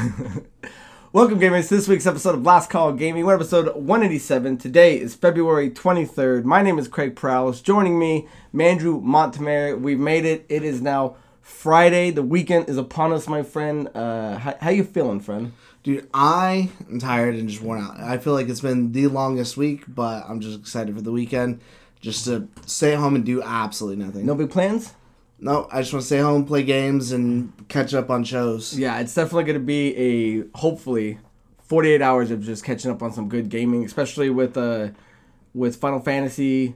Welcome, gamers, to this week's episode of Last Call Gaming. We're episode 187. Today is February 23rd. My name is Craig Perales. Joining me, Mandrew Montemayor. We've made it. It is now Friday. The weekend is upon us, my friend. Uh, how, how you feeling, friend? Dude, I am tired and just worn out. I feel like it's been the longest week, but I'm just excited for the weekend just to stay at home and do absolutely nothing. No big plans? No, I just want to stay home, play games, and catch up on shows. Yeah, it's definitely going to be a hopefully 48 hours of just catching up on some good gaming, especially with uh with Final Fantasy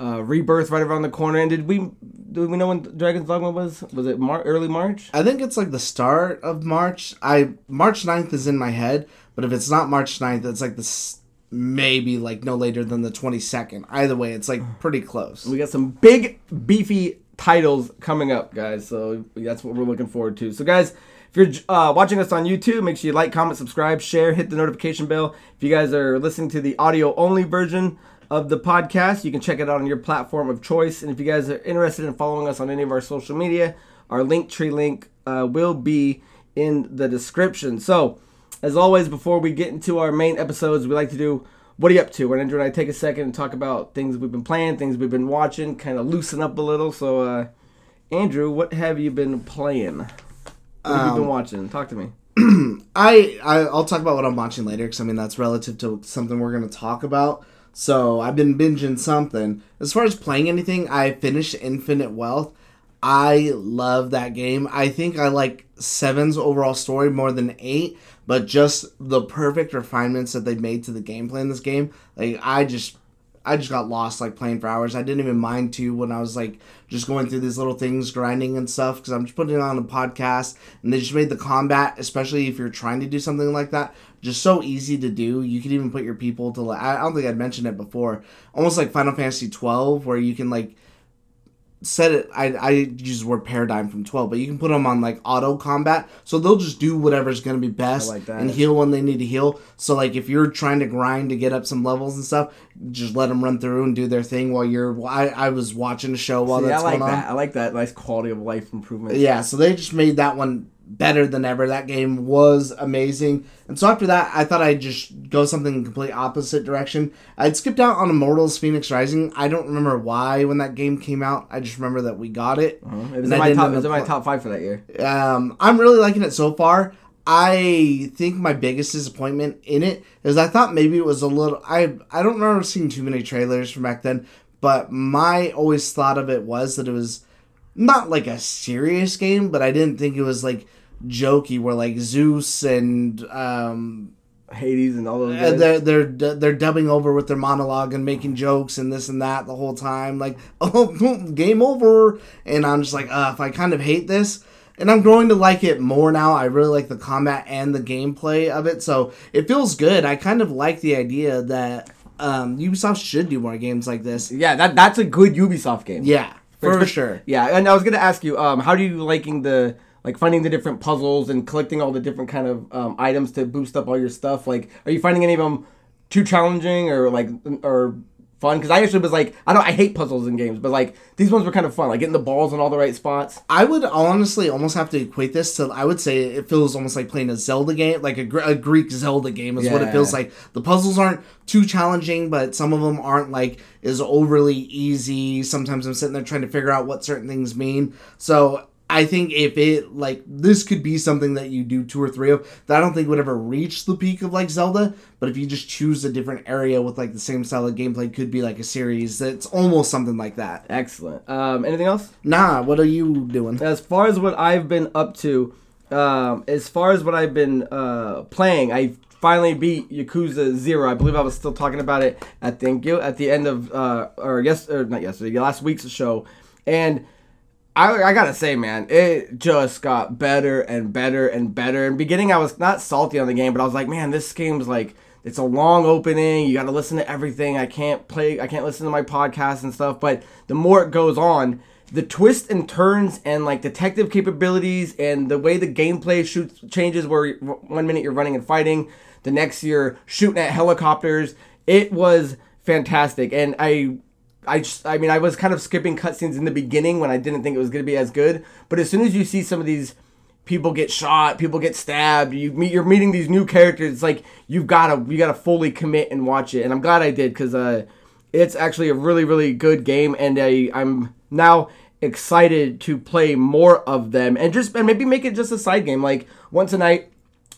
uh, Rebirth right around the corner. And did we did we know when Dragon's Dogma was? Was it Mar- early March? I think it's like the start of March. I March 9th is in my head, but if it's not March 9th, it's like this maybe like no later than the 22nd. Either way, it's like pretty close. We got some big beefy titles coming up, guys. So that's what we're looking forward to. So, guys, if you're uh, watching us on YouTube, make sure you like, comment, subscribe, share, hit the notification bell. If you guys are listening to the audio only version of the podcast, you can check it out on your platform of choice. And if you guys are interested in following us on any of our social media, our link tree link uh, will be in the description. So, as always, before we get into our main episodes, we like to do what are you up to? When Andrew and I take a second and talk about things we've been playing, things we've been watching, kind of loosen up a little. So, uh, Andrew, what have you been playing? What have you been watching? Talk to me. I, I I'll talk about what I'm watching later because I mean that's relative to something we're gonna talk about. So I've been binging something. As far as playing anything, I finished Infinite Wealth. I love that game. I think I like Seven's overall story more than eight, but just the perfect refinements that they made to the gameplay in this game. Like I just I just got lost like playing for hours. I didn't even mind to when I was like just going through these little things, grinding and stuff, because I'm just putting it on a podcast, and they just made the combat, especially if you're trying to do something like that, just so easy to do. You can even put your people to like I don't think I'd mentioned it before, almost like Final Fantasy 12, where you can like set it I, I use the word paradigm from 12 but you can put them on like auto combat so they'll just do whatever's going to be best like and heal when they need to heal so like if you're trying to grind to get up some levels and stuff just let them run through and do their thing while you're I, I was watching a show while See, I like going that. on I like that nice quality of life improvement. yeah so they just made that one better than ever that game was amazing and so after that i thought i'd just go something in complete opposite direction i'd skipped out on immortals phoenix rising i don't remember why when that game came out i just remember that we got it Uh-huh. It was in my top. It was in my top five for that year. um, I'm really liking it so far. I think my biggest disappointment in it is I thought maybe it was a little. I I don't remember seeing too many trailers from back then, but my always thought of it was that it was not like a serious game, but I didn't think it was like jokey, where like Zeus and um, Hades and all those. uh, Guys. they're they're they're dubbing over with their monologue and making jokes and this and that the whole time. Like, oh, game over. And I'm just like, uh, if I kind of hate this. And I'm growing to like it more now. I really like the combat and the gameplay of it, so it feels good. I kind of like the idea that um, Ubisoft should do more games like this. yeah, that that's a good Ubisoft game. Yeah, for sure. Yeah, and I was gonna ask you, um, how do you liking the like finding the different puzzles and collecting all the different kind of um, items to boost up all your stuff? Like, are you finding any of them too challenging or like or fun? Because I actually was like, I don't, I hate puzzles in games, but like these ones were kind of fun, like getting the balls in all the right spots. I would honestly almost have to equate this to. I would say it feels almost like playing a Zelda game, like a, a Greek Zelda game, is what it feels like. The puzzles aren't too challenging, but some of them aren't like is overly easy. Sometimes I'm sitting there trying to figure out what certain things mean. So I think if it like this could be something that you do two or three of that I don't think would ever reach the peak of like Zelda, but if you just choose a different area with like the same style of gameplay, could be like a series that's almost something like that. Excellent. Um, anything else? Nah, what are you doing? As far as what I've been up to, um, as far as what I've been uh, playing, I finally beat Yakuza Zero. I believe I was still talking about it at the at the end of uh, or yes or not yesterday, last week's show, and. I, I gotta say, man, it just got better and better and better. In beginning, I was not salty on the game, but I was like, man, this game's like, it's a long opening. You gotta listen to everything. I can't play, I can't listen to my podcast and stuff. But the more it goes on, the twists and turns and like detective capabilities and the way the gameplay shoots changes where one minute you're running and fighting the next you're shooting at helicopters it was fantastic and i I just, I mean, I was kind of skipping cutscenes in the beginning when I didn't think it was going to be as good. But as soon as you see some of these people get shot, people get stabbed. You meet you're meeting these new characters. It's like you've got to you got to fully commit and watch it. And I'm glad I did because uh, it's actually a really really good game, and I I'm now excited to play more of them and just and maybe make it just a side game like once a night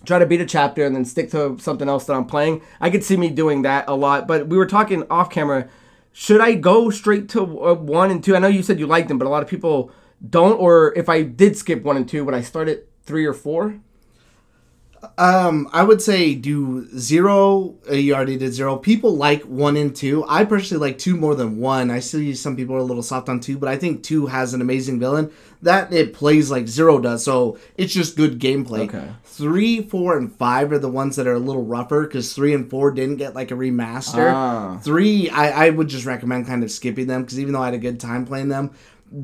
try to beat a chapter and then stick to something else that I'm playing. I could see me doing that a lot, but we were talking off camera. Should I go straight to uh, one and two? I know you said you liked them, but a lot of people don't. Or if I did skip one and two, would I start at three or four? Um, I would say do zero. Uh, you already did zero. People like one and two. I personally like two more than one. I see some people are a little soft on two, but I think two has an amazing villain that it plays like zero does. So it's just good gameplay. Okay. Three, four, and five are the ones that are a little rougher because three and four didn't get like a remaster. Ah. Three, I, I would just recommend kind of skipping them because even though I had a good time playing them,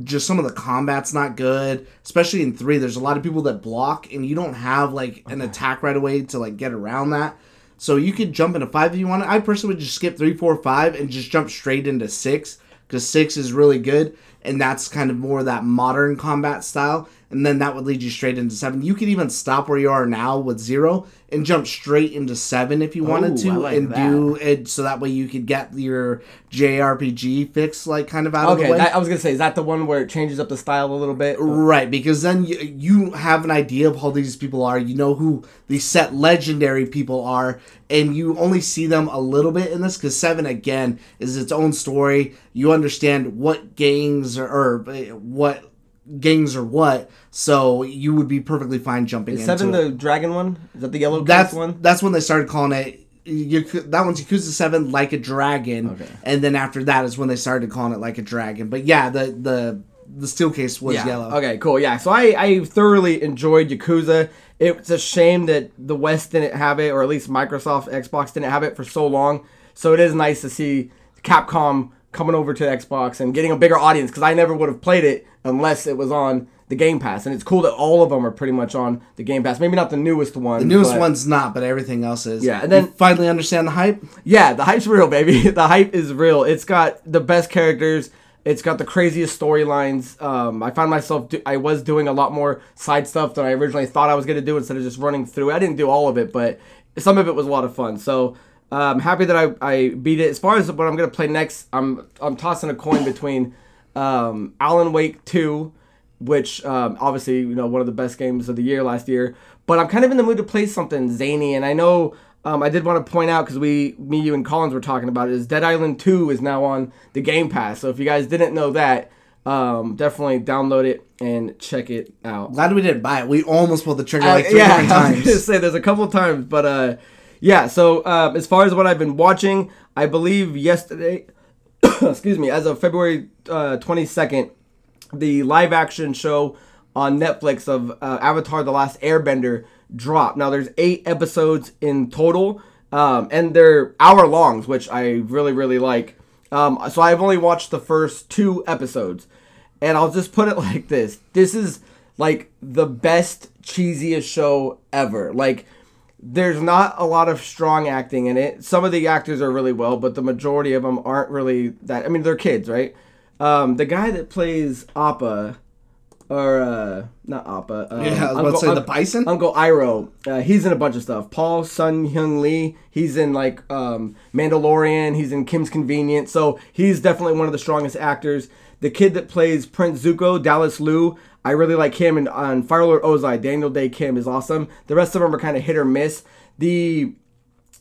just some of the combat's not good especially in three. There's a lot of people that block and you don't have like an attack right away to like get around that. So you could jump into five if you want i personally would just skip three four five and just jump straight into six because six is really good and that's kind of more that modern combat style and then that would lead you straight into seven you could even stop where you are now with zero and jump straight into seven if you wanted Ooh, to like and that. do it so that way you could get your jrpg fix like kind of out of the Okay, way that, I was gonna say, is that the one where it changes up the style a little bit? Right, because then you, you have an idea of how these people are. You know who these set legendary people are, and you only see them a little bit in this because Seven again is its own story. You understand what gangs are, or uh, what gangs or what, so you would be perfectly fine jumping Is into seven it. the dragon one? Is that the yellow that's one? that's when they started calling it. Yaku- that one's Yakuza Seven, like a dragon, Okay. and then after that is when they started calling it like a dragon. But yeah, the the the steel case was yeah. yellow. Okay, cool. Yeah. So I, I thoroughly enjoyed Yakuza. It's a shame that the West didn't have it, or at least Microsoft Xbox didn't have it for so long. So it is nice to see Capcom coming over to Xbox and getting a bigger audience because I never would have played it unless it was on the Game Pass. And it's cool that all of them are pretty much on the Game Pass. Maybe not the newest one. The newest but- one's not, but everything else is. Yeah, and then- You finally understand the hype. Yeah, the hype's real, baby. The hype is real. It's got the best characters. It's got the craziest storylines. Um, I found myself, do- I was doing a lot more side stuff than I originally thought I was going to do instead of just running through. I didn't do all of it, but some of it was a lot of fun. So I'm happy that I, I beat it. As far as what I'm going to play next, I'm I'm tossing a coin between um, Alan Wake 2, which um, obviously you know one of the best games of the year last year. But I'm kind of in the mood to play something zany, and I know um, I did want to point out because we, me, you, and Collins were talking about it. Is Dead Island 2 is now on the Game Pass. So if you guys didn't know that, um, definitely download it and check it out. Glad we didn't buy it. We almost pulled the trigger Uh, like three yeah, different I was gonna say there's a couple times, but uh, yeah. So uh, as far as what I've been watching, I believe yesterday, excuse me, as of February uh, 22nd, the live action show on Netflix of uh, Avatar: The Last Airbender dropped. Now there's eight episodes in total, um, and they're hour longs, which I really really like. Um, so I've only watched the first two episodes, and I'll just put it like this: this is like the best cheesiest show ever. Like there's not a lot of strong acting in it. Some of the actors are really well, but the majority of them aren't really that. I mean, they're kids, right? Um, the guy that plays Appa, or uh, not Appa. Um, Yeah, I was about to say the bison? Uncle Iroh. Uh, he's in a bunch of stuff. Paul Sun Hyung Lee. He's in like um, Mandalorian. He's in Kim's Convenience. So he's definitely one of the strongest actors. The kid that plays Prince Zuko, Dallas Liu. I really like him. And on Firelord Ozai, Daniel Dae Kim is awesome. The rest of them are kind of hit or miss. The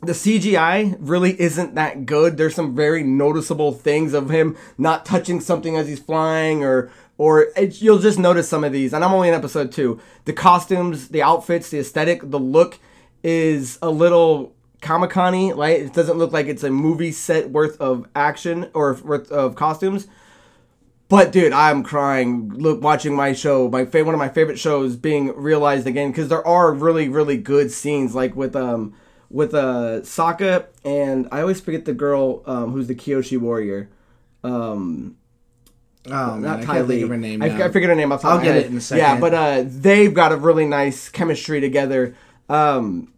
the CGI really isn't that good. There's some very noticeable things of him not touching something as he's flying, or or it, you'll just notice some of these. And I'm only in episode two. The costumes, the outfits, the aesthetic, the look is a little comic con right? It doesn't look like it's a movie set worth of action or worth of costumes. But dude, I'm crying. Look, watching my show, my fa- one of my favorite shows being realized again because there are really, really good scenes, like with um with uh Sokka and I always forget the girl um who's the Kyoshi warrior, um Oh, man, not I Ty can't Lee. her name. I. I figured her name. off I'll get head. it in a second. Yeah, but uh, they've got a really nice chemistry together. Um,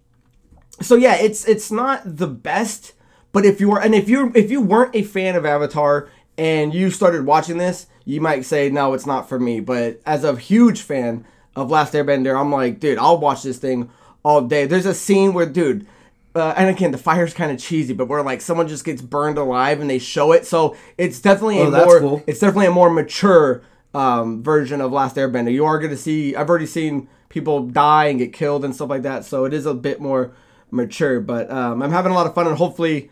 so yeah, it's it's not the best, but if you were and if you if you weren't a fan of Avatar and you started watching this, you might say no, it's not for me. But as a huge fan of Last Airbender, I'm like, dude, I'll watch this thing all day. There's a scene where, dude, uh, and again, the fire's kind of cheesy, but where like someone just gets burned alive and they show it, so it's definitely a Oh, that's more, cool. it's definitely a more mature um, version of Last Airbender. You are going to see, I've already seen people die and get killed and stuff like that, so it is a bit more mature. But um, I'm having a lot of fun, and hopefully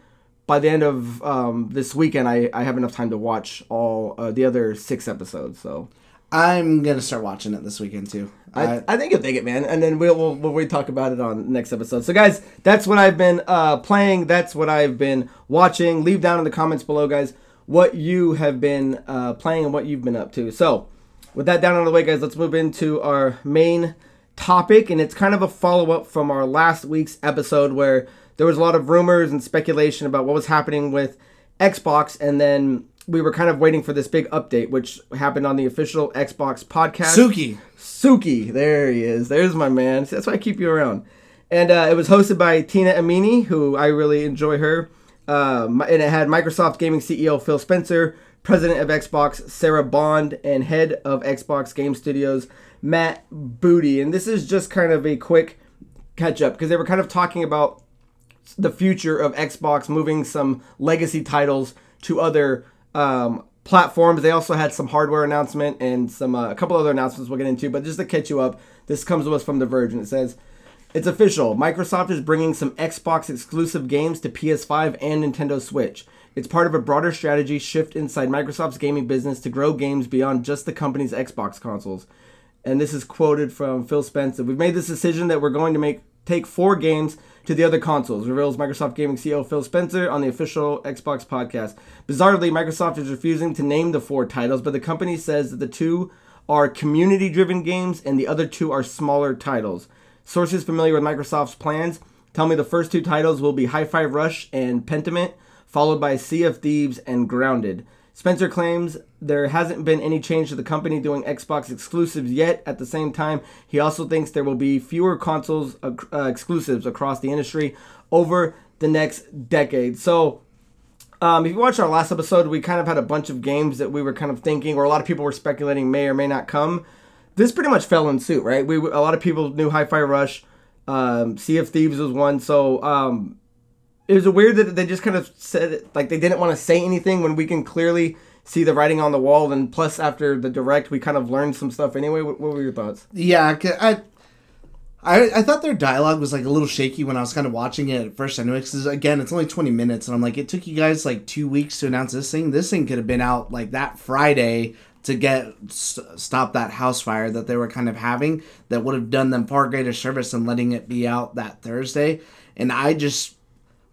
by the end of um, this weekend, I, I have enough time to watch all uh, the other six episodes. So I'm gonna start watching it this weekend too. I, I think you'll dig it, man. And then we'll, we'll we'll we talk about it on next episode. So guys, that's what I've been uh, playing. That's what I've been watching. Leave down in the comments below, guys, what you have been uh, playing and what you've been up to. So with that down on the way, guys, let's move into our main topic, and it's kind of a follow up from our last week's episode where there was a lot of rumors and speculation about what was happening with Xbox, and then we were kind of waiting for this big update, which happened on the official Xbox podcast. Suki. Suki, there he is. There's my man. That's why I keep you around. And uh, it was hosted by Tina Amini, who I really enjoy her. Uh, and it had Microsoft Gaming CEO Phil Spencer, President of Xbox Sarah Bond, and Head of Xbox Game Studios Matt Booty. And this is just kind of a quick catch up because they were kind of talking about the future of Xbox moving some legacy titles to other um, platforms. They also had some hardware announcement and some uh, a couple other announcements we'll get into. But just to catch you up, this comes to us from The Verge, and it says. It's official. Microsoft is bringing some Xbox exclusive games to PS5 and Nintendo Switch. It's part of a broader strategy shift inside Microsoft's gaming business to grow games beyond just the company's Xbox consoles. And this is quoted from Phil Spencer. We've made this decision that we're going to make take four games to the other consoles, reveals Microsoft Gaming CEO Phil Spencer on the official Xbox podcast. Bizarrely, Microsoft is refusing to name the four titles, but the company says that the two are community driven games and the other two are smaller titles. Sources familiar with Microsoft's plans tell me the first two titles will be Hi Fi Rush and Pentiment, followed by Sea of Thieves and Grounded. Spencer claims there hasn't been any change to the company doing Xbox exclusives yet. At the same time, he also thinks there will be fewer consoles uh, uh, exclusives across the industry over the next decade. So, um, if you watched our last episode, we kind of had a bunch of games that we were kind of thinking, or a lot of people were speculating may or may not come. This pretty much fell in suit, right? We a lot of people knew Hi-Fi Rush, um, Sea of Thieves was one. So um, it was weird that they just kind of said like they didn't want to say anything when we can clearly see the writing on the wall. And plus, after the direct, we kind of learned some stuff anyway. What, what were your thoughts? Yeah, I, I, I thought their dialogue was like a little shaky when I was kind of watching it at first. Anyway, because again, it's only twenty minutes, and I'm like, it took you guys like two weeks to announce this thing. This thing could have been out like that Friday to get st- stop that house fire that they were kind of having. That would have done them far greater service than letting it be out that Thursday. And I just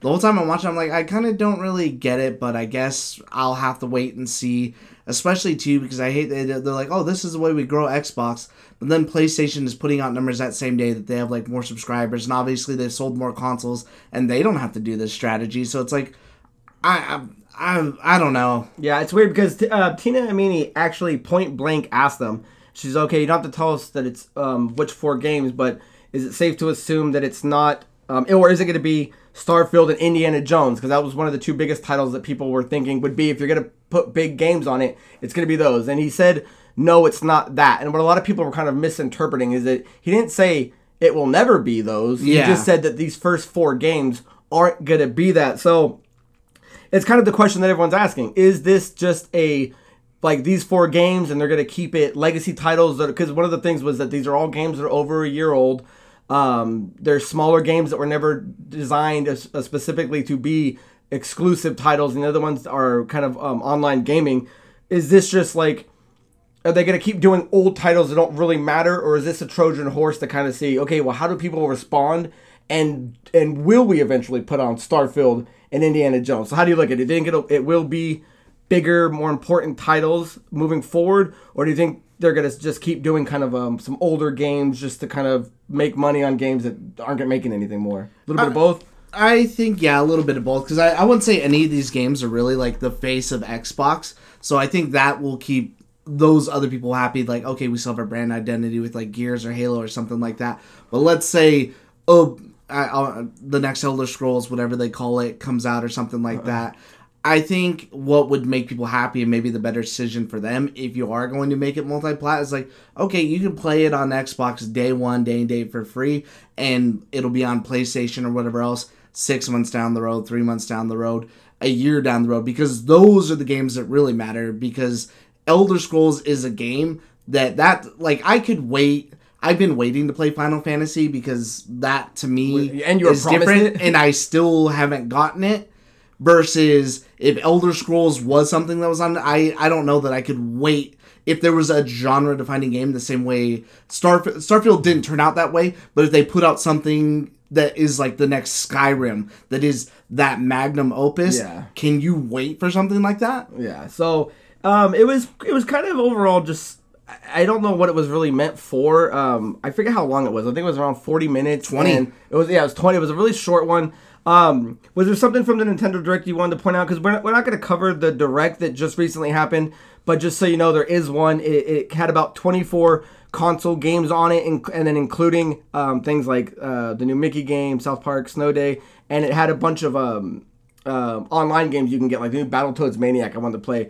the whole time I'm watching, I'm like, I kind of don't really get it, but I guess I'll have to wait and see. Especially too because I hate that they're like, oh, this is the way we grow Xbox, but then PlayStation is putting out numbers that same day that they have like more subscribers, and obviously they've sold more consoles, and they don't have to do this strategy. So it's like, I, I, I, I don't know. Yeah, it's weird because uh, Tina Amini actually point blank asked them. She's okay. You don't have to tell us that it's um, which four games, but is it safe to assume that it's not, um, or is it going to be Starfield and Indiana Jones? Because that was one of the two biggest titles that people were thinking would be if you're going to put big games on it, it's going to be those. And he said, no, it's not that. And what a lot of people were kind of misinterpreting is that he didn't say it will never be those. He Yeah. just said that these first four games aren't going to be that. So it's kind of the question that everyone's asking is this just a like these four games and they're going to keep it legacy titles because one of the things was that these are all games that are over a year old um, they're smaller games that were never designed as, uh, specifically to be exclusive titles and the other ones are kind of um, online gaming. Is this just like are they going to keep doing old titles that don't really matter or is this a trojan horse to kind of see okay well how do people respond and and will we eventually put on starfield and indiana jones? So how do you look at it? Do you think it'll, it will be bigger more important titles moving forward or do you think they're going to just keep doing kind of um, some older games just to kind of make money on games that aren't making anything more a little bit of both I think yeah, a little bit of both because I, I wouldn't say any of these games are really like the face of Xbox. So I think that will keep those other people happy. Like okay, we still have our brand identity with like Gears or Halo or something like that. But let's say oh, I, uh, the next Elder Scrolls, whatever they call it, comes out or something like that. I think what would make people happy and maybe the better decision for them if you are going to make it multi-plat is like, okay, you can play it on Xbox day one, day and date for free, and it'll be on PlayStation or whatever else six months down the road, three months down the road, a year down the road, because those are the games that really matter. Because Elder Scrolls is a game that that like I could wait. I've been waiting to play Final Fantasy because that to me And you is different, and I still haven't gotten it versus if Elder Scrolls was something that was on I I don't know that I could wait if there was a genre defining game the same way Starf- Starfield didn't turn out that way but if they put out something that is like the next Skyrim that is that magnum opus Yeah. can you wait for something like that Yeah. So um, it was it was kind of overall just I- don't know what it was really meant for. Um, I forget how long it was. I think it was around forty minutes. 20. and It was yeah, it was twenty. It was a really short one. Um, was there something from the Nintendo Direct you wanted to point out? Because we're not, we're not going to cover the Direct that just recently happened, but just so you know, there is one. It, it had about twenty four console games on it, inc- and then including um, things like uh, the new Mickey game, South Park, Snow Day, and it had a bunch of um, um, online games you can get, like the new Battletoads Maniac I wanted to play.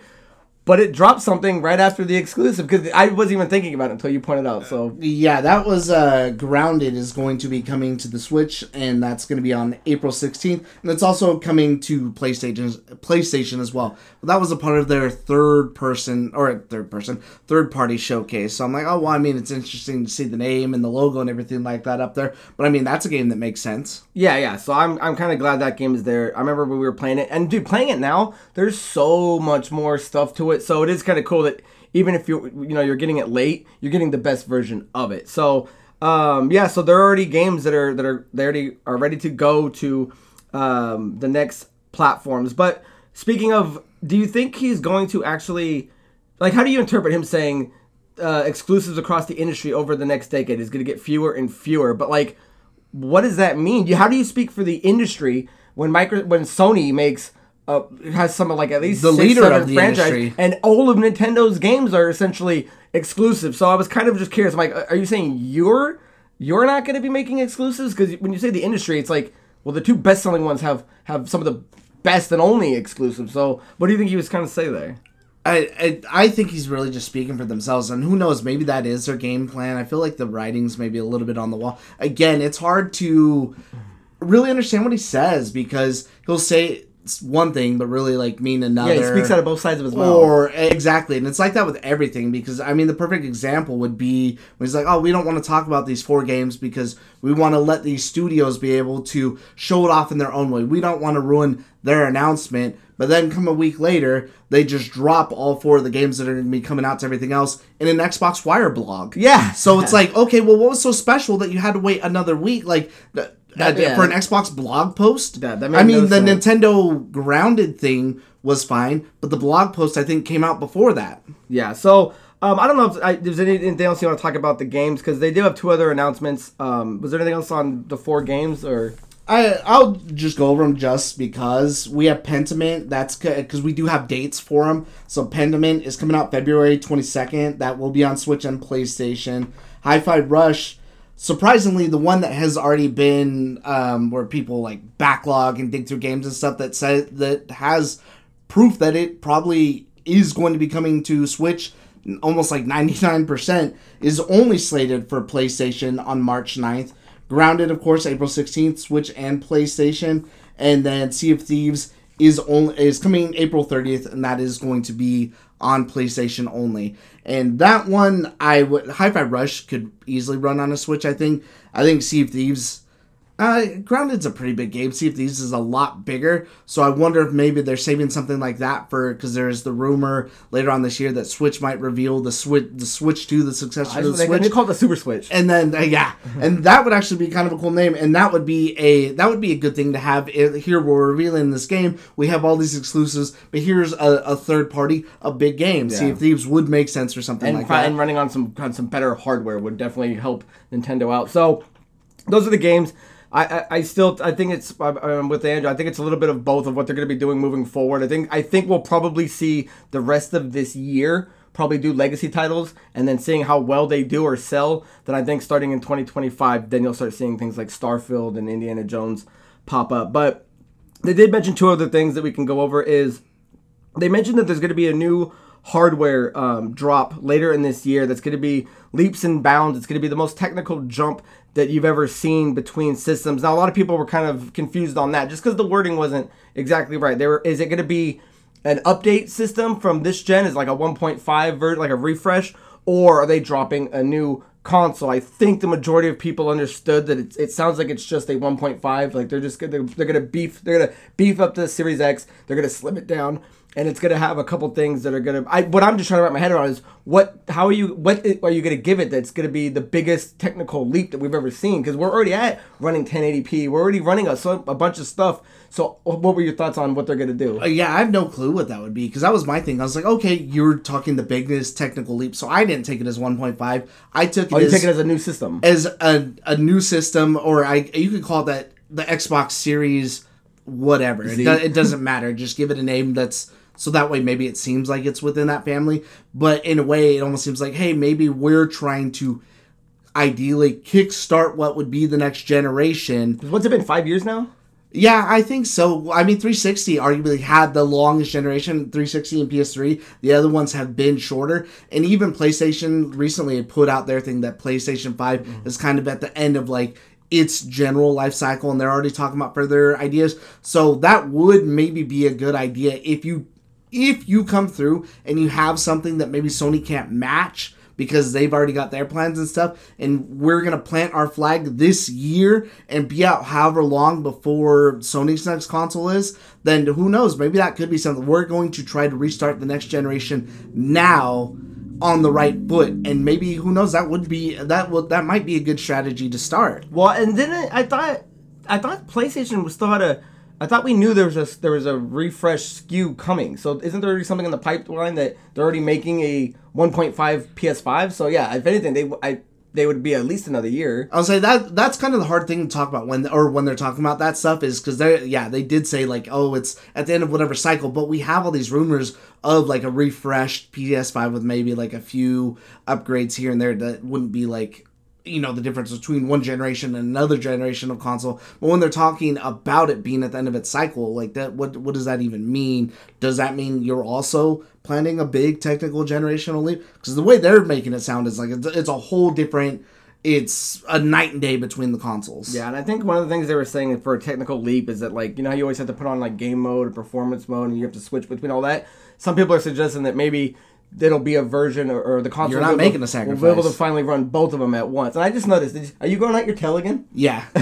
But it dropped something right after the exclusive because I wasn't even thinking about it until you pointed out. So Yeah, that was uh, Grounded is going to be coming to the Switch, and that's going to be on April 16th, and it's also coming to PlayStation PlayStation as well. But That was a part of their third person or third person third party showcase. So I'm like, oh well, I mean, it's interesting to see the name and the logo and everything like that up there. But I mean, that's a game that makes sense. yeah, yeah. So I'm I'm kind of glad that game is there. I remember when we were playing it, and dude, playing it now, there's so much more stuff to it. So it is kind of cool that even if you you know you're getting it late, you're getting the best version of it. So um, yeah, so there are already games that are that are they already are ready to go to um, the next platforms. But speaking of, do you think he's going to actually like? How do you interpret him saying uh, exclusives across the industry over the next decade is going to get fewer and fewer? But like, what does that mean? How do you speak for the industry when micro when Sony makes uh, has some of like at least The six, leader of the franchise, industry. and all of Nintendo's games are essentially exclusive. So I was kind of just curious. I'm like, are you saying you're you're not going to be making exclusives? Because when you say the industry, it's like, well, the two best selling ones have have some of the best and only exclusives. So what do you think he was kind of say there? I, I I think he's really just speaking for themselves, and who knows? Maybe that is their game plan. I feel like the writing's maybe a little bit on the wall. Again, it's hard to really understand what he says because he'll say one thing but really like mean another. Yeah, he speaks out of both sides of his mouth. Or exactly, and it's like that with everything because I mean the perfect example would be when he's like, "Oh, we don't want to talk about these four games because we want to let these studios be able to show it off in their own way. We don't want to ruin their announcement." But then come a week later, they just drop all four of the games that are going to be coming out to everything else in an Xbox Wire blog. Yeah. So it's like, okay, well, what was so special that you had to wait another week? Like. Th- That- yeah. for an Xbox blog post, That- I mean, no the sense. Nintendo grounded thing was fine, but the blog post I think came out before that. Yeah, so um, I don't know if I, there's anything else you want to talk about the games because they do have two other announcements. Um, was there anything else on the four games or? I I'll just go over them just because we have Pentiment. That's because we do have dates for them. So Pentiment is coming out February twenty second. That will be on Switch and PlayStation. Hi-Fi Rush, surprisingly, the one that has already been um, where people like backlog and dig through games and stuff that says that has proof that it probably is going to be coming to Switch. Almost like 99% is only slated for PlayStation on March 9th. Grounded, of course, April 16th, Switch and PlayStation. And then Sea of Thieves is only is coming April 30th, and that is going to be on PlayStation only. And that one, I would Hi-Fi Rush could easily run on a Switch. I think. I think Sea of Thieves. Uh, Grounded's a pretty big game. Sea of Thieves is a lot bigger, so I wonder if maybe they're saving something like that for because there's the rumor later on this year that Switch might reveal the Switch, the Switch Two, the successor to the Switch they call it the Super Switch. and then uh, yeah, and that would actually be kind of a cool name, and that would be a that would be a good thing to have. Here we're revealing this game. We have all these exclusives, but here's a, a third party, a big game. Sea Yeah. of Thieves would make sense for something and, like that. and running on some on some better hardware would definitely help Nintendo out. So those are the games. I, I, still I think it's um, with Andrew. I think it's a little bit of both of what they're going to be doing moving forward. I think I think we'll probably see the rest of this year probably do legacy titles and then seeing how well they do or sell. Then I think starting in 2025, then you'll start seeing things like Starfield and Indiana Jones pop up. But they did mention two other things that we can go over. Is they mentioned that there's going to be a new hardware um, drop later in this year that's going to be leaps and bounds. It's going to be the most technical jump that you've ever seen between systems. Now, a lot of people were kind of confused on that just because the wording wasn't exactly right. There is it going to be an update system from this gen? Is like a 1.5 version, like a refresh, or are they dropping a new console? I think the majority of people understood that it's, it sounds like it's just a 1.5. Like they're just gonna they're gonna beef they're gonna beef up the Series X. They're gonna slim it down and it's gonna have a couple things that are gonna. I what I'm just trying to wrap my head around is what how are you what are you gonna give it that's gonna be the biggest technical leap that we've ever seen because we're already at running 1080p. We're already running a a bunch of stuff. So what were your thoughts on what they're gonna do? Uh, yeah, I have no clue what that would be because that was my thing. I was like, okay, you're talking the biggest technical leap, so I didn't take it as 1.5. I took it. Oh, you as, take it as a new system. as a, a new system, or I you could call that the Xbox Series whatever. It, do, it doesn't matter. Just give it a name that's so that way maybe it seems like it's within that family. But in a way, it almost seems like hey, maybe we're trying to ideally kickstart what would be the next generation. What's it been? Five years now. Yeah, I think so. I mean, 360 arguably had the longest generation, 360 and PS3. The other ones have been shorter. And even PlayStation recently had put out their thing that PlayStation 5 Mm-hmm. is kind of at the end of like its general life cycle and they're already talking about further ideas. So that would maybe be a good idea if you if you come through and you have something that maybe Sony can't match because they've already got their plans and stuff and we're to plant our flag this year and be out however long before Sony's next console is then who knows maybe that could be something we're going to try to restart the next generation now on the right foot and maybe who knows that would be that would that might be a good strategy to start Well, and then I thought I thought PlayStation was still had a. I thought we knew there was a there was a refresh SKU coming. So isn't there already something in the pipeline that they're already making a 1.5 PS5? So yeah, if anything, they I they would be at least another year. I'll say that that's kind of the hard thing to talk about when or when they're talking about that stuff is because they yeah they did say like oh it's at the end of whatever cycle but we have all these rumors of like a refreshed PS5 with maybe like a few upgrades here and there that wouldn't be like you know the difference between one generation and another generation of console but when they're talking about it being at the end of its cycle like that what what does that even mean does that mean you're also planning a big technical generational leap because the way they're making it sound is like it's, it's a whole different it's a night and day between the consoles. Yeah, and I think one of the things they were saying for a technical leap is that like you know you always have to put on like game mode or performance mode and you have to switch between all that. Some people are suggesting that maybe it'll be a version or, or the console. You're not will be able- making a Will be able to finally run both of them at once. And I just noticed. You, are you growing out your tail again? Yeah.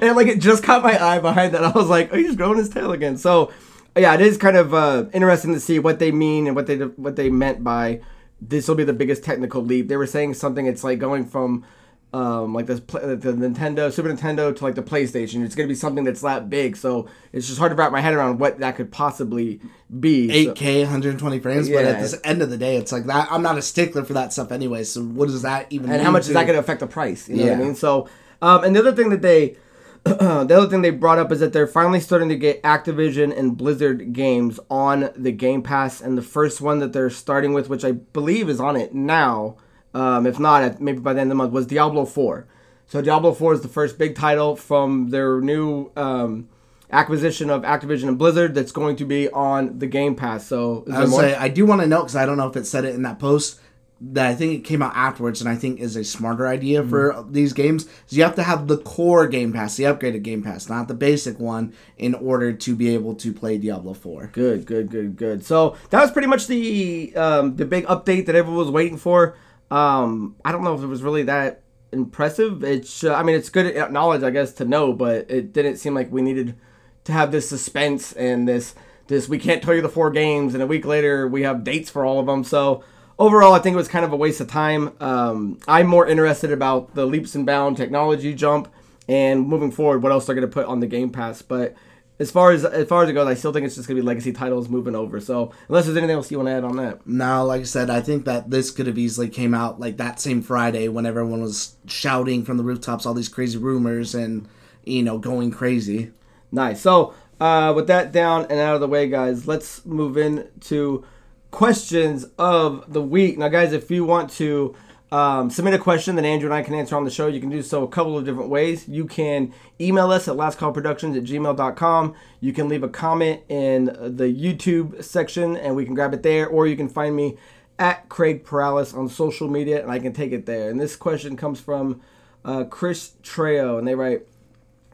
and like it just caught my eye behind that. I was like, oh, he's growing his tail again. So yeah, it is kind of uh, interesting to see what they mean and what they what they meant by this will be the biggest technical leap. They were saying something. It's like going from um, like this the Nintendo Super Nintendo to like the PlayStation. It's gonna be something that's that big. So it's just hard to wrap my head around what that could possibly be. 8K, 120 frames, but at the end of the day, it's like that. I'm not a stickler for that stuff anyway. So what does that even? and how much is that going to affect the price? You know what I Yeah. mean? So, um, and the other thing that they, the other thing they brought up is that they're finally starting to get Activision and Blizzard games on the Game Pass, and the first one that they're starting with, which I believe is on it now, um, if not, at- maybe by the end of the month, was Diablo Four. So Diablo Four is the first big title from their new. Um, acquisition of Activision and Blizzard that's going to be on the Game Pass. So I would say I do want to note because I don't know if it said it in that post that I think it came out afterwards, and I think is a smarter idea Mm-hmm. for these games. Is you have to have the core Game Pass, the upgraded Game Pass, not the basic one, in order to be able to play Diablo Four. Good, good, good, good. So that was pretty much the um, the big update that everyone was waiting for. Um, I don't know if it was really that impressive. It's, uh, I mean, it's good knowledge, I guess, to know, but it didn't seem like we needed to have this suspense and this this we can't tell you the four games, and a week later we have dates for all of them. So overall, I think it was kind of a waste of time. Um, I'm more interested about the leaps and bound technology jump and moving forward, what else they're going to put on the Game Pass, but as far as as far as it goes, I still think it's just gonna be legacy titles moving over. So unless there's anything else you want to add on that, Now, like I said, I think that this could have easily came out like that same Friday when everyone was shouting from the rooftops all these crazy rumors and you know going crazy. nice. So uh, with that down and out of the way, guys, let's move in to questions of the week. Now, guys, if you want to um, submit a question that Andrew and I can answer on the show, you can do so a couple of different ways. You can email us at lastcallproductions at gmail.com. You can leave a comment in the YouTube section and we can grab it there, or you can find me at Craig Perales on social media and I can take it there. And this question comes from uh, Chris Trejo, and they write,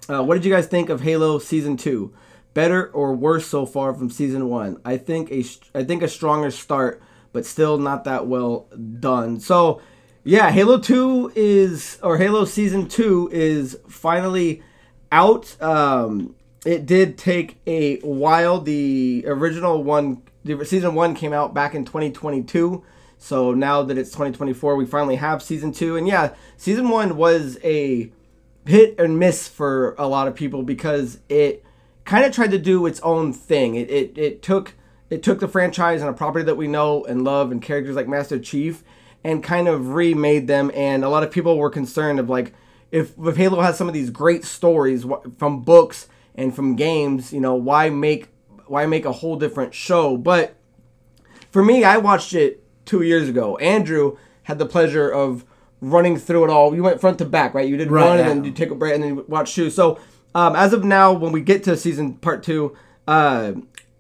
uh, "What did you guys think of Halo Season Two? Better or worse so far from Season One? I think a I think a stronger start, but still not that well done. So." Yeah, Halo 2 is, or Halo Season 2 is finally out. Um, it did take a while. The original one, the Season 1 came out back in 2022. So now that it's 2024, we finally have Season 2. And yeah, Season 1 was a hit and miss for a lot of people because it kind of tried to do its own thing. It, it, it took it took the franchise and a property that we know and love and characters like Master Chief and kind of remade them. And a lot of people were concerned of like, if, if Halo has some of these great stories from books and from games, you know, why make why make a whole different show? But for me, I watched it two years ago. Andrew had the pleasure of running through it all. You went front to back, right? You did right, one, yeah. and then you take a break, and then you watch two. So um, as of now, when we get to season part two, uh,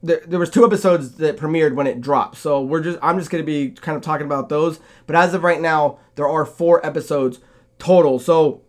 there, there was two episodes that premiered when it dropped. So we're just I'm just gonna be kind of talking about those. But as of right now, there are four episodes total. So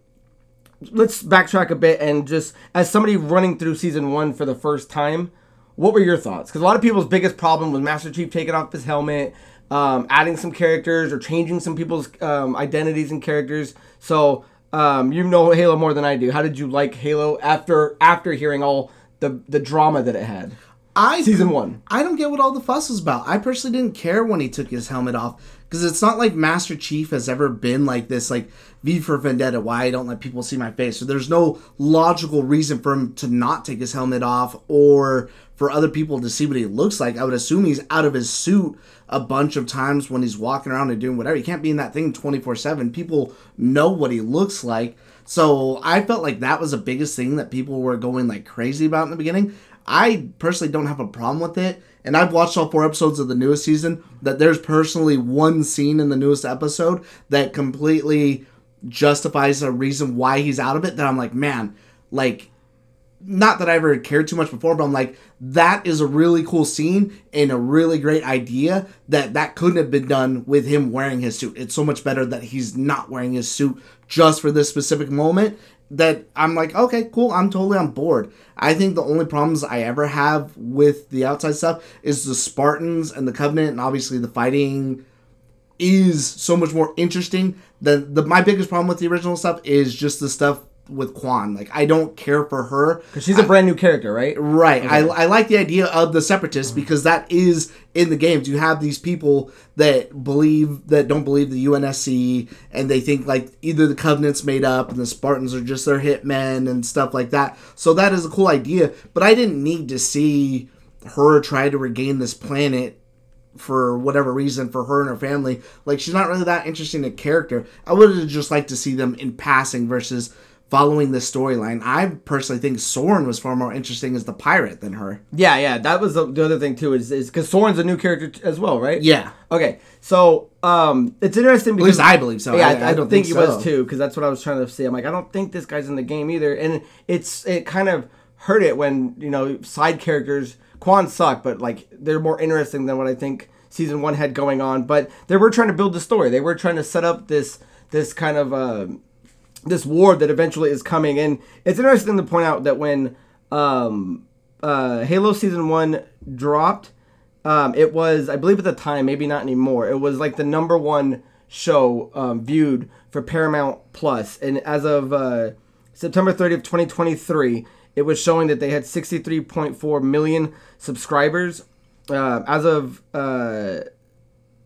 let's backtrack a bit and just as somebody running through season one for the first time, what were your thoughts? Because a lot of people's biggest problem was Master Chief taking off his helmet, um, adding some characters or changing some people's um, identities and characters. So um, you know Halo more than I do. How did you like Halo after after hearing all the the drama that it had? I season one. I don't get what all the fuss was about. I personally didn't care when he took his helmet off because it's not like Master Chief has ever been like this, like V for Vendetta. Why I don't let people see my face. So there's no logical reason for him to not take his helmet off or for other people to see what he looks like. I would assume he's out of his suit a bunch of times when he's walking around and doing whatever. He can't be in that thing 24 7. People know what he looks like. So I felt like that was the biggest thing that people were going like crazy about in the beginning. I personally don't have a problem with it. And I've watched all four episodes of the newest season. That there's personally one scene in the newest episode that completely justifies a reason why he's out of it. That I'm like, man, like, not that I ever cared too much before, but I'm like, that is a really cool scene and a really great idea that that couldn't have been done with him wearing his suit. It's so much better that he's not wearing his suit just for this specific moment that I'm like, okay, cool, I'm totally on board. I think the only problems I ever have with the outside stuff is the Spartans and the Covenant, and obviously the fighting is so much more interesting. than the my biggest problem with the original stuff is just the stuff with Kwan. Like I don't care for her because she's a brand new character, right? Right. Okay. I, I like the idea of the separatists mm-hmm. because that is in the games. You have these people that believe that don't believe the UNSC and they think like either the Covenant's made up and the Spartans are just their hitmen and stuff like that. So that is a cool idea. But I didn't need to see her try to regain this planet for whatever reason for her and her family. Like she's not really that interesting a character. I would have just liked to see them in passing versus following this storyline. I personally think Soren was far more interesting as the pirate than her. Yeah, yeah, that was the, the other thing too. Is is because Soren's a new character t- as well, right? Yeah. Okay, so um, it's interesting because At least I believe so. Yeah, I, I, I don't think, think so. he was too because that's what I was trying to say. I'm like, I don't think this guy's in the game either, and it's it kind of hurt it when you know side characters. Kwan suck, but like they're more interesting than what I think season one had going on. But they were trying to build the story. They were trying to set up this this kind of uh, this war that eventually is coming. And it's interesting to point out that when um, uh, Halo Season 1 dropped, um, it was, I believe at the time, maybe not anymore, it was like the number one show um, viewed for Paramount Plus. And as of uh, September 30th, 2023, it was showing that they had 63.4 million subscribers. Uh, as of uh,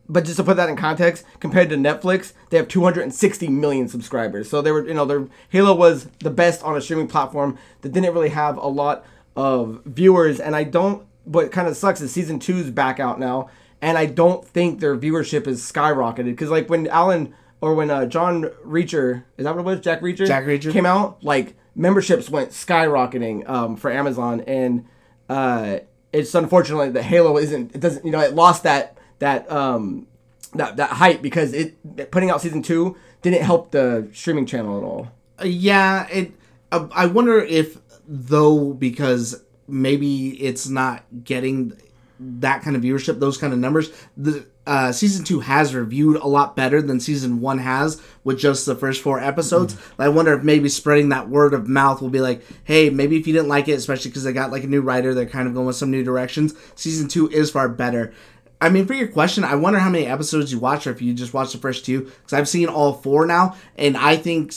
but just to put that in context, compared to Netflix, they have 260 million subscribers. So they were, you know, their Halo was the best on a streaming platform that didn't really have a lot of viewers. And I don't. What kind of sucks is season two's back out now, and I don't think their viewership is skyrocketed because like when Alan or when uh, John Reacher is that what it was Jack Reacher Jack Reacher came out like memberships went skyrocketing um, for Amazon and uh, it's unfortunately that Halo isn't it doesn't you know it lost that that um that that hype because it putting out season two didn't help the streaming channel at all. Uh, yeah, it. Uh, I wonder if though because maybe it's not getting that kind of viewership, those kind of numbers. The uh, season two has reviewed a lot better than season one has with just the first four episodes. Mm-hmm. I wonder if maybe spreading that word of mouth will be like, hey, maybe if you didn't like it, especially because they got like a new writer, they're kind of going with some new directions. Season two is far better. I mean, for your question, I wonder how many episodes you watch, or if you just watch the first two, because I've seen all four now, and I think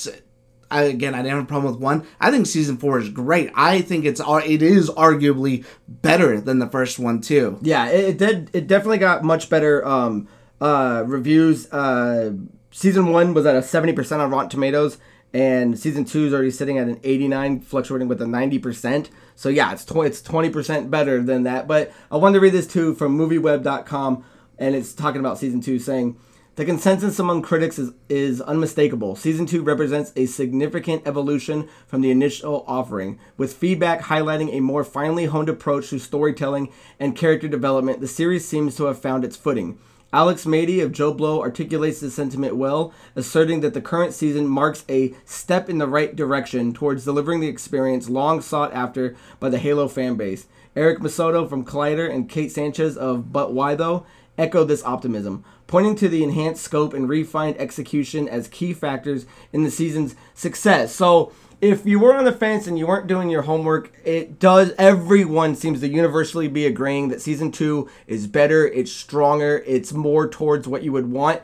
I, again, I didn't have a problem with one. I think season four is great. I think it's it is arguably better than the first one too. Yeah, it, it did. It definitely got much better um, uh, reviews. Uh, season one was at a seventy percent on Rotten Tomatoes, and season two is already sitting at an eighty nine, fluctuating with a ninety percent. So yeah, it's tw- it's twenty percent better than that. But I wanted to read this too from MovieWeb.com, and it's talking about season two, saying. The consensus among critics is, is unmistakable. Season 2 represents a significant evolution from the initial offering, with feedback highlighting a more finely honed approach to storytelling and character development. The series seems to have found its footing. Alex Maidy of JoBlo articulates this sentiment well, asserting that the current season marks a step in the right direction towards delivering the experience long sought after by the Halo fanbase. Erick Massoto from Collider and Kate Sanchez of But Why Tho echo this optimism pointing to the enhanced scope and refined execution as key factors in the season's success. So, if you were on the fence and you weren't doing your homework, it does. Everyone seems to universally be agreeing that season two is better, it's stronger, it's more towards what you would want.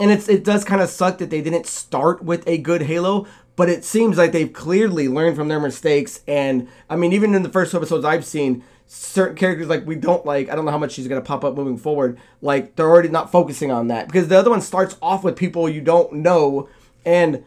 And it's it does kind of suck that they didn't start with a good Halo, but it seems like they've clearly learned from their mistakes. And I mean, even in the first episodes I've seen, certain characters like we don't like. I don't know how much she's gonna pop up moving forward. Like they're already not focusing on that because the other one starts off with people you don't know, and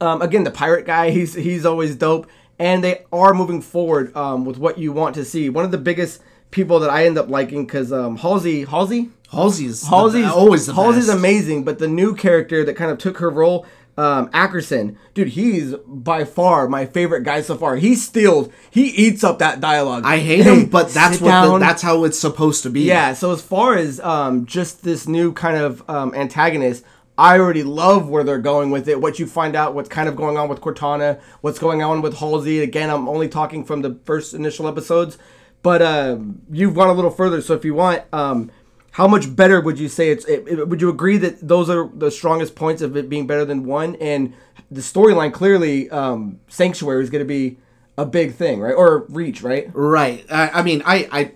um, again the pirate guy he's he's always dope, and they are moving forward um, with what you want to see. One of the biggest people that I end up liking because um, Halsey Halsey Halsey's Halsey's the, always the Halsey's best. amazing, but the new character that kind of took her role um, Ackerson, dude, he's by far my favorite guy so far. He steals, he eats up that dialogue. I hate him, but that's what the, that's how it's supposed to be. Yeah. So as far as um, just this new kind of um, antagonist, I already love where they're going with it. What you find out, what's kind of going on with Cortana, what's going on with Halsey. Again, I'm only talking from the first initial episodes, but uh, you've gone a little further. So if you want, um, how much better would you say it's? It, it, would you agree that those are the strongest points of it being better than one? And the storyline clearly, um, Sanctuary is going to be a big thing, right? Or Reach, right? Right. I, I mean, I, I,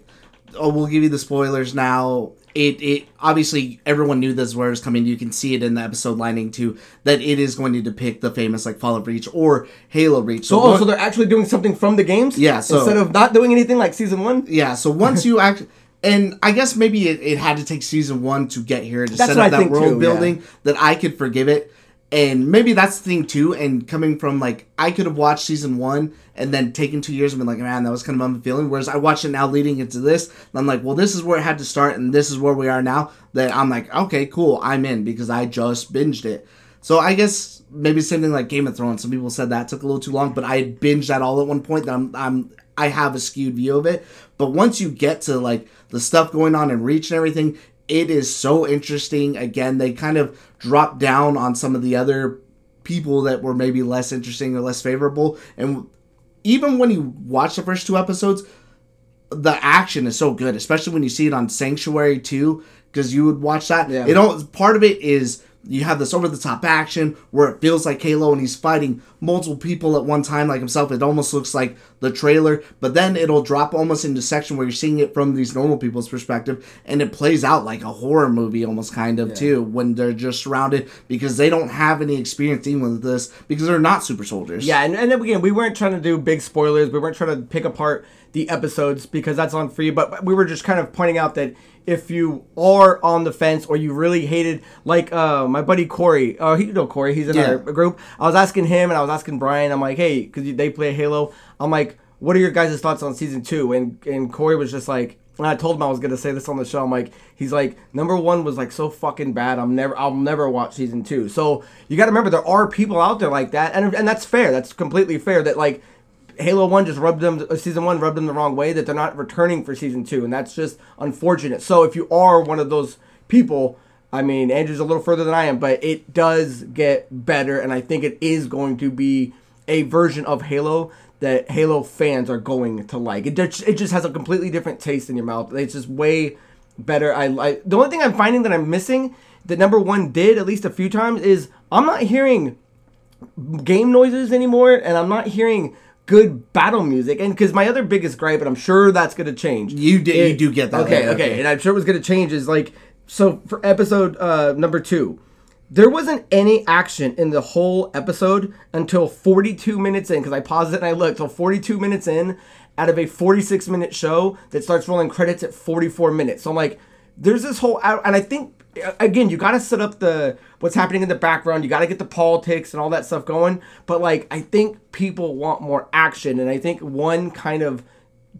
oh, we'll give you the spoilers now. It, it obviously everyone knew this was coming. You can see it in the episode lining too that it is going to depict the famous like Fall of Reach or Halo Reach. So, so, oh, so they're actually doing something from the games. Yeah. So instead of not doing anything like season one. Yeah. So once you act and I guess maybe it, it, had to take season one to get here to that's set up that world too, building yeah. that I could forgive it. And maybe that's the thing too. And coming from like I could have watched season one and then taken two years and been like, man, that was kind of unfulfilling. Whereas I watched it now leading into this, I'm like, well, this is where it had to start, and this is where we are now. That I'm like, okay, cool, I'm in because I just binged it. So I guess maybe same thing like Game of Thrones. Some people said that took a little too long, but I binged that all at one point. That I'm, I'm I have a skewed view of it. But once you get to like the stuff going on in Reach and everything, it is so interesting. Again, they kind of drop down on some of the other people that were maybe less interesting or less favorable. And even when you watch the first two episodes, the action is so good, especially when you see it on Sanctuary too, because you would watch that. Yeah. It all part of it is you have this over the top action where it feels like Halo and he's fighting multiple people at one time like himself. It almost looks like the trailer, but then it'll drop almost into section where you're seeing it from these normal people's perspective and it plays out like a horror movie almost kind of yeah. too when they're just surrounded because they don't have any experience dealing with this because they're not super soldiers. Yeah, and, and again, we weren't trying to do big spoilers. We weren't trying to pick apart the episodes because that's on free, but we were just kind of pointing out that if you are on the fence or you really hated, like uh, my buddy Corey, uh, he, you know Corey, he's in yeah. our group. I was asking him and I was asking Brian. I'm like, hey, because they play Halo. I'm like, what are your guys' thoughts on season two? And and Corey was just like, and I told him I was gonna say this on the show. I'm like, he's like, number one was like so fucking bad. I'm never, I'll never watch season two. So you got to remember there are people out there like that, and and that's fair. That's completely fair. That like Halo One just rubbed them. Uh, season one rubbed them the wrong way that they're not returning for season two, and that's just unfortunate. So if you are one of those people, I mean, Andrew's a little further than I am, but it does get better, and I think it is going to be a version of Halo that Halo fans are going to like. It just, it just has a completely different taste in your mouth. It's just way better. I like the only thing I'm finding that I'm missing that number one did at least a few times is I'm not hearing game noises anymore, and I'm not hearing good battle music. And because my other biggest gripe, and I'm sure that's gonna change. You do- you do get that Okay, later, okay, and I'm sure it was gonna change. Is like so for episode uh, number two. There wasn't any action in the whole episode until 42 minutes in, because I paused it and I looked till 42 minutes in out of a 46 minute show that starts rolling credits at 44 minutes. So I'm like, there's this whole, and I think again, you got to set up the what's happening in the background. You got to get the politics and all that stuff going. But like, I think people want more action, and I think one kind of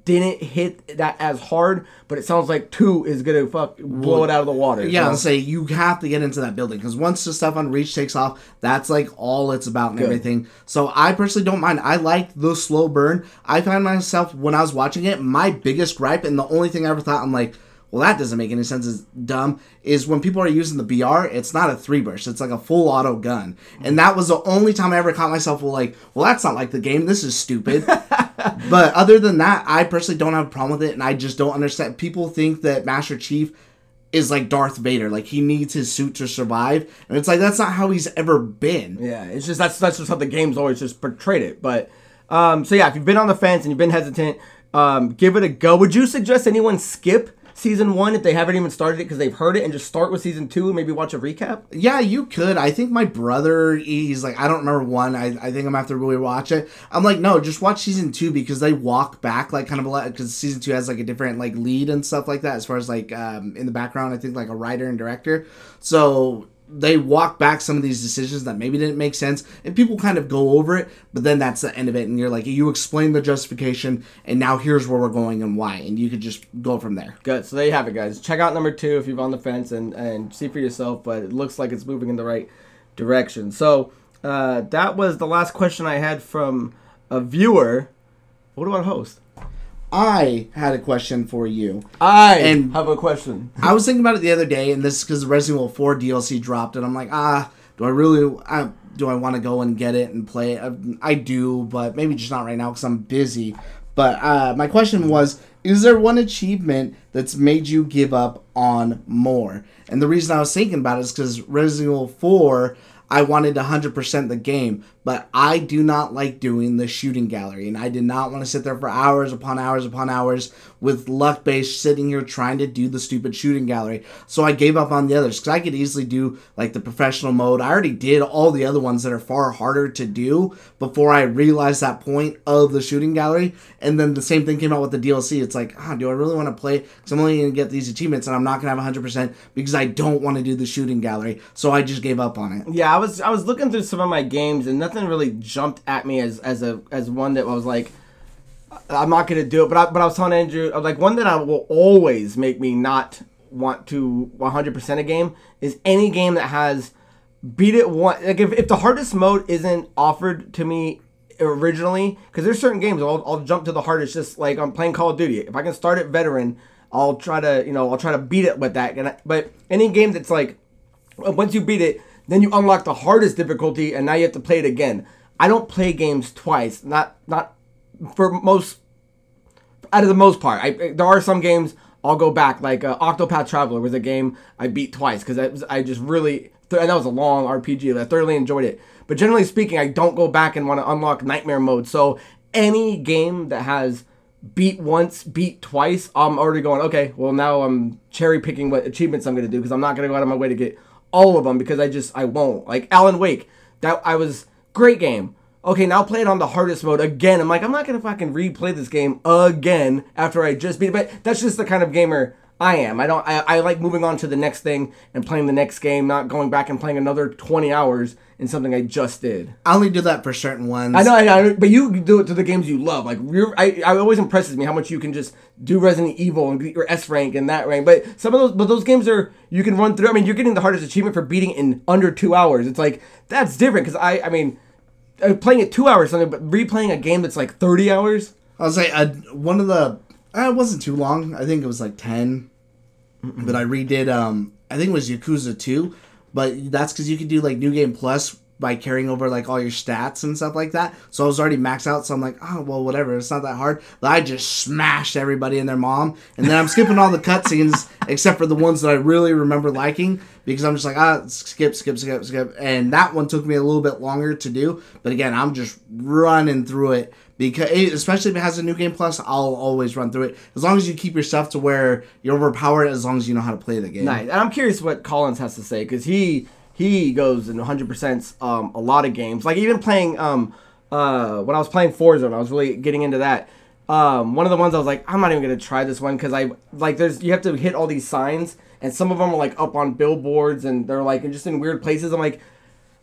didn't hit that as hard. But it sounds like two is gonna fuck blow it out of the water. Yeah, I'll say you have to get into that building because once the stuff on Reach takes off, that's like all it's about and everything. So I personally don't mind. I like the slow burn. I find myself when I was watching it, my biggest gripe and the only thing I ever thought I'm like, well, that doesn't make any sense. Is dumb. Is when people are using the BR, it's not a three burst. It's like a full auto gun, and that was the only time I ever caught myself. Well, like, well, that's not like the game. This is stupid. but other than that, I personally don't have a problem with it, and I just don't understand. People think that Master Chief is like Darth Vader, like he needs his suit to survive, and it's like that's not how he's ever been. Yeah, it's just that's that's just how the game's always just portrayed it. But um, so yeah, if you've been on the fence and you've been hesitant, um, give it a go. Would you suggest anyone skip season one if they haven't even started it because they've heard it and just start with season two and maybe watch a recap? Yeah, you could. I think my brother, he's like, I don't remember one. I, I think I'm have to really watch it. I'm like, no, just watch season two because they walk back like kind of a lot because season two has like a different like lead and stuff like that as far as like um, in the background. I think like a writer and director. So they walk back some of these decisions that maybe didn't make sense and people kind of go over it but then that's the end of it and you're like you explain the justification and now here's where we're going and why and you could just go from there Good. So there you have it, guys. Check out number two if you're on the fence and and see for yourself. But it looks like it's moving in the right direction. So uh, that was the last question I had from a viewer. What about host? I had a question for you I And- have a question. I was thinking about it the other day, and this is because Resident Evil 4 DLC dropped, and I'm like, ah, do I really, I, do I want to go and get it and play it? I, I do, but maybe just not right now because I'm busy. But uh, my question was, is there one achievement that's made you give up on more? And the reason I was thinking about it is because Resident Evil 4, I wanted 100% the game, but I do not like doing the shooting gallery, and I did not want to sit there for hours upon hours upon hours with luck based sitting here trying to do the stupid shooting gallery. So I gave up on the others because I could easily do like the professional mode. I already did all the other ones that are far harder to do before I realized that point of the shooting gallery. And then the same thing came out with the DLC. It's like, ah, do I really want to play? Because I'm only going to get these achievements and I'm not going to have 100% because I don't want to do the shooting gallery. So I just gave up on it. Yeah, I was I was looking through some of my games and nothing really jumped at me as as a as one that was like I'm not gonna do it. But I but I was telling Andrew was like one that I will always make me not want to 100% a game is any game that has beat it one like if, if the hardest mode isn't offered to me originally because there's certain games I'll, I'll jump to the hardest just like I'm playing Call of Duty if I can start at veteran I'll try to you know I'll try to beat it with that I, but any game that's like uh, once you beat it, then you unlock the hardest difficulty, and now you have to play it again. I don't play games twice. Not not for most out of the most part. I there are some games I'll go back. Like uh, Octopath Traveler was a game I beat twice because I, I just really and that was a long RPG. I thoroughly enjoyed it. But generally speaking, I don't go back and want to unlock nightmare mode. So any game that has beat once, beat twice, I'm already going, okay, well now I'm cherry picking what achievements I'm gonna do because I'm not gonna go out of my way to get all of them because I just I won't. Like Alan Wake, that I was great game. Okay, now play it on the hardest mode again. I'm like, I'm not gonna fucking replay this game again after I just beat it. But that's just the kind of gamer I am. I don't. I, I like moving on to the next thing and playing the next game, not going back and playing another 20 hours in something I just did. I only do that for certain ones. I know, I know, but you do it to the games you love. Like you're, I, I always impresses me how much you can just do Resident Evil and get your S rank and that rank. But some of those, but those games are you can run through. I mean, you're getting the hardest achievement for beating in under two hours. It's like that's different because I, I mean, uh, playing it two hours something, but replaying a game that's like 30 hours. I was like, uh, one of the. Uh, it wasn't too long. I think it was like 10. But I redid um, I think it was Yakuza 2, but that's because you can do like New Game Plus by carrying over like all your stats and stuff like that. So I was already maxed out, so I'm like, oh well, whatever. It's not that hard. But I just smashed everybody and their mom, and then I'm skipping all the cutscenes except for the ones that I really remember liking because I'm just like ah skip, skip, skip, skip, and that one took me a little bit longer to do. But again, I'm just running through it because especially if it has a new game plus, I'll always run through it as long as you keep your stuff to where you're overpowered. As long as you know how to play the game. Nice. And I'm curious what Collins has to say because he he goes in 100% um, a lot of games. Like even playing um, uh, when I was playing Forza, and I was really getting into that. Um, one of the ones I was like, I'm not even gonna try this one because I like there's you have to hit all these signs, and some of them are like up on billboards, and they're like just in weird places. I'm like,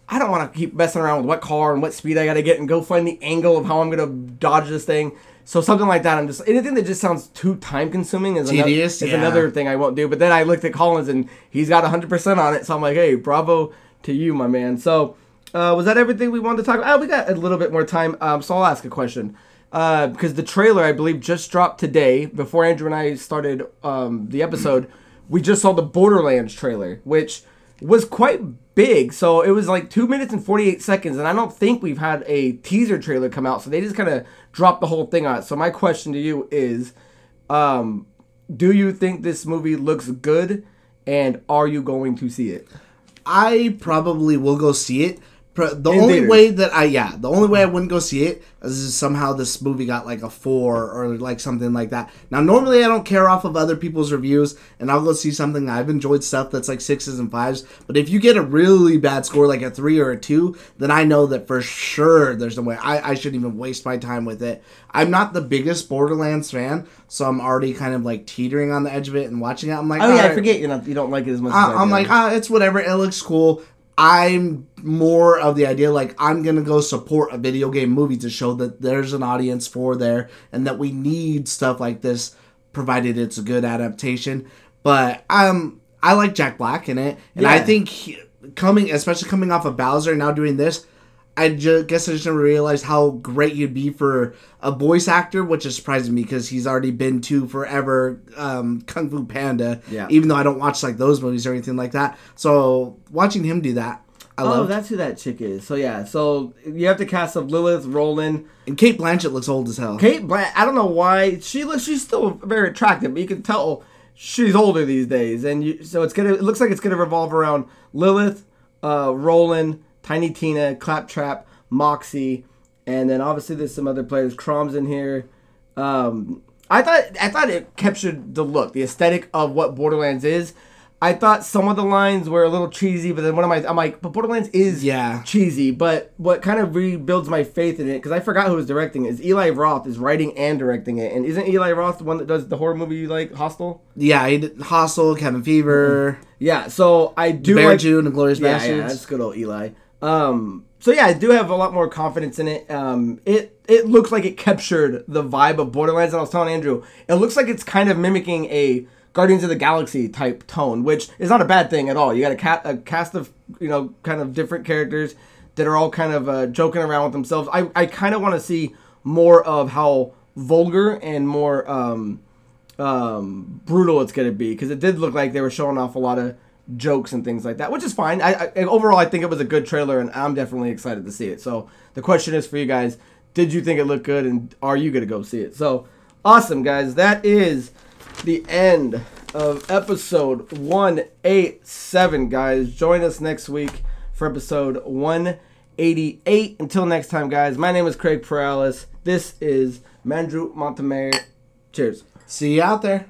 I don't want to keep messing around with what car and what speed I got to get and go find the angle of how I'm gonna dodge this thing. So something like that, I'm just anything that just sounds too time consuming is, Tedious, another, is yeah. another thing I won't do. But then I looked at Collins and he's got 100 percent on it, so I'm like, hey, bravo to you, my man. So uh, was that everything we wanted to talk about? Oh, we got a little bit more time, um, so I'll ask a question. Uh, because the trailer, I believe, just dropped today. Before Andrew and I started um, the episode, we just saw the Borderlands trailer, which was quite big. So it was like two minutes and 48 seconds, and I don't think we've had a teaser trailer come out. So they just kind of dropped the whole thing on it. So my question to you is, um, do you think this movie looks good, and are you going to see it? I probably will go see it. The In only theaters. way that I yeah, the only way I wouldn't go see it is if somehow this movie got like a four or like something like that. Now normally I don't care off of other people's reviews, and I'll go see something I've enjoyed stuff that's like sixes and fives. But if you get a really bad score like a three or a two, then I know that for sure there's no way I, I shouldn't even waste my time with it. I'm not the biggest Borderlands fan, so I'm already kind of like teetering on the edge of it and watching it. I'm like, Oh yeah, I forget you not you don't like it as much. as I do. like, ah, it's whatever. It looks cool. I'm more of the idea like I'm gonna go support a video game movie to show that there's an audience for there and that we need stuff like this, provided it's a good adaptation. But um, I like Jack Black in it, and I think he, coming, especially coming off of Bowser, now doing this. I just guess I just never realized how great you'd be for a voice actor, which is surprising me because he's already been to forever um, Kung Fu Panda. Yeah. Even though I don't watch like those movies or anything like that, so watching him do that, I love oh, love. that's who that chick is. So yeah, so you have to cast of Lilith, Roland, And Cate Blanchett looks old as hell. Kate Blanch. I don't know why she looks. She's still very attractive, but you can tell she's older these days. And you, so it's gonna. It looks like it's gonna revolve around Lilith, uh, Roland, Tiny Tina, Claptrap, Moxxi, and then obviously there's some other players. Krom's in here. Um, I thought I thought it captured the look, the aesthetic of what Borderlands is. I thought some of the lines were a little cheesy, but then one of my I'm like, but Borderlands is Yeah. cheesy. But what kind of rebuilds my faith in it because I forgot who was directing it, is Eli Roth is writing and directing it, and isn't Eli Roth the one that does the horror movie you like, Hostel? Yeah, he did Hostel, Cabin Fever, Yeah, so I do Bear like June, and Glorious yeah, Basterds. yeah, that's good old Eli. Um, so yeah, I do have a lot more confidence in it. Um, it it looks like it captured the vibe of Borderlands, and I was telling Andrew, it looks like it's kind of mimicking a Guardians of the Galaxy type tone, which is not a bad thing at all. You got a, ca- a cast of you know kind of different characters that are all kind of uh, joking around with themselves. I I kind of want to see more of how vulgar and more um, um, brutal it's going to be because it did look like they were showing off a lot of jokes and things like that, which is fine. I, I overall I think it was a good trailer and I'm definitely excited to see it. So the question is for you guys: Did you think it looked good and are you to go see it? So awesome, guys! That is the end of episode 187, guys. Join us next week for episode 188. Until next time, guys. My name is Craig Perales. This is Mandrew Montemayor. Cheers. See you out there.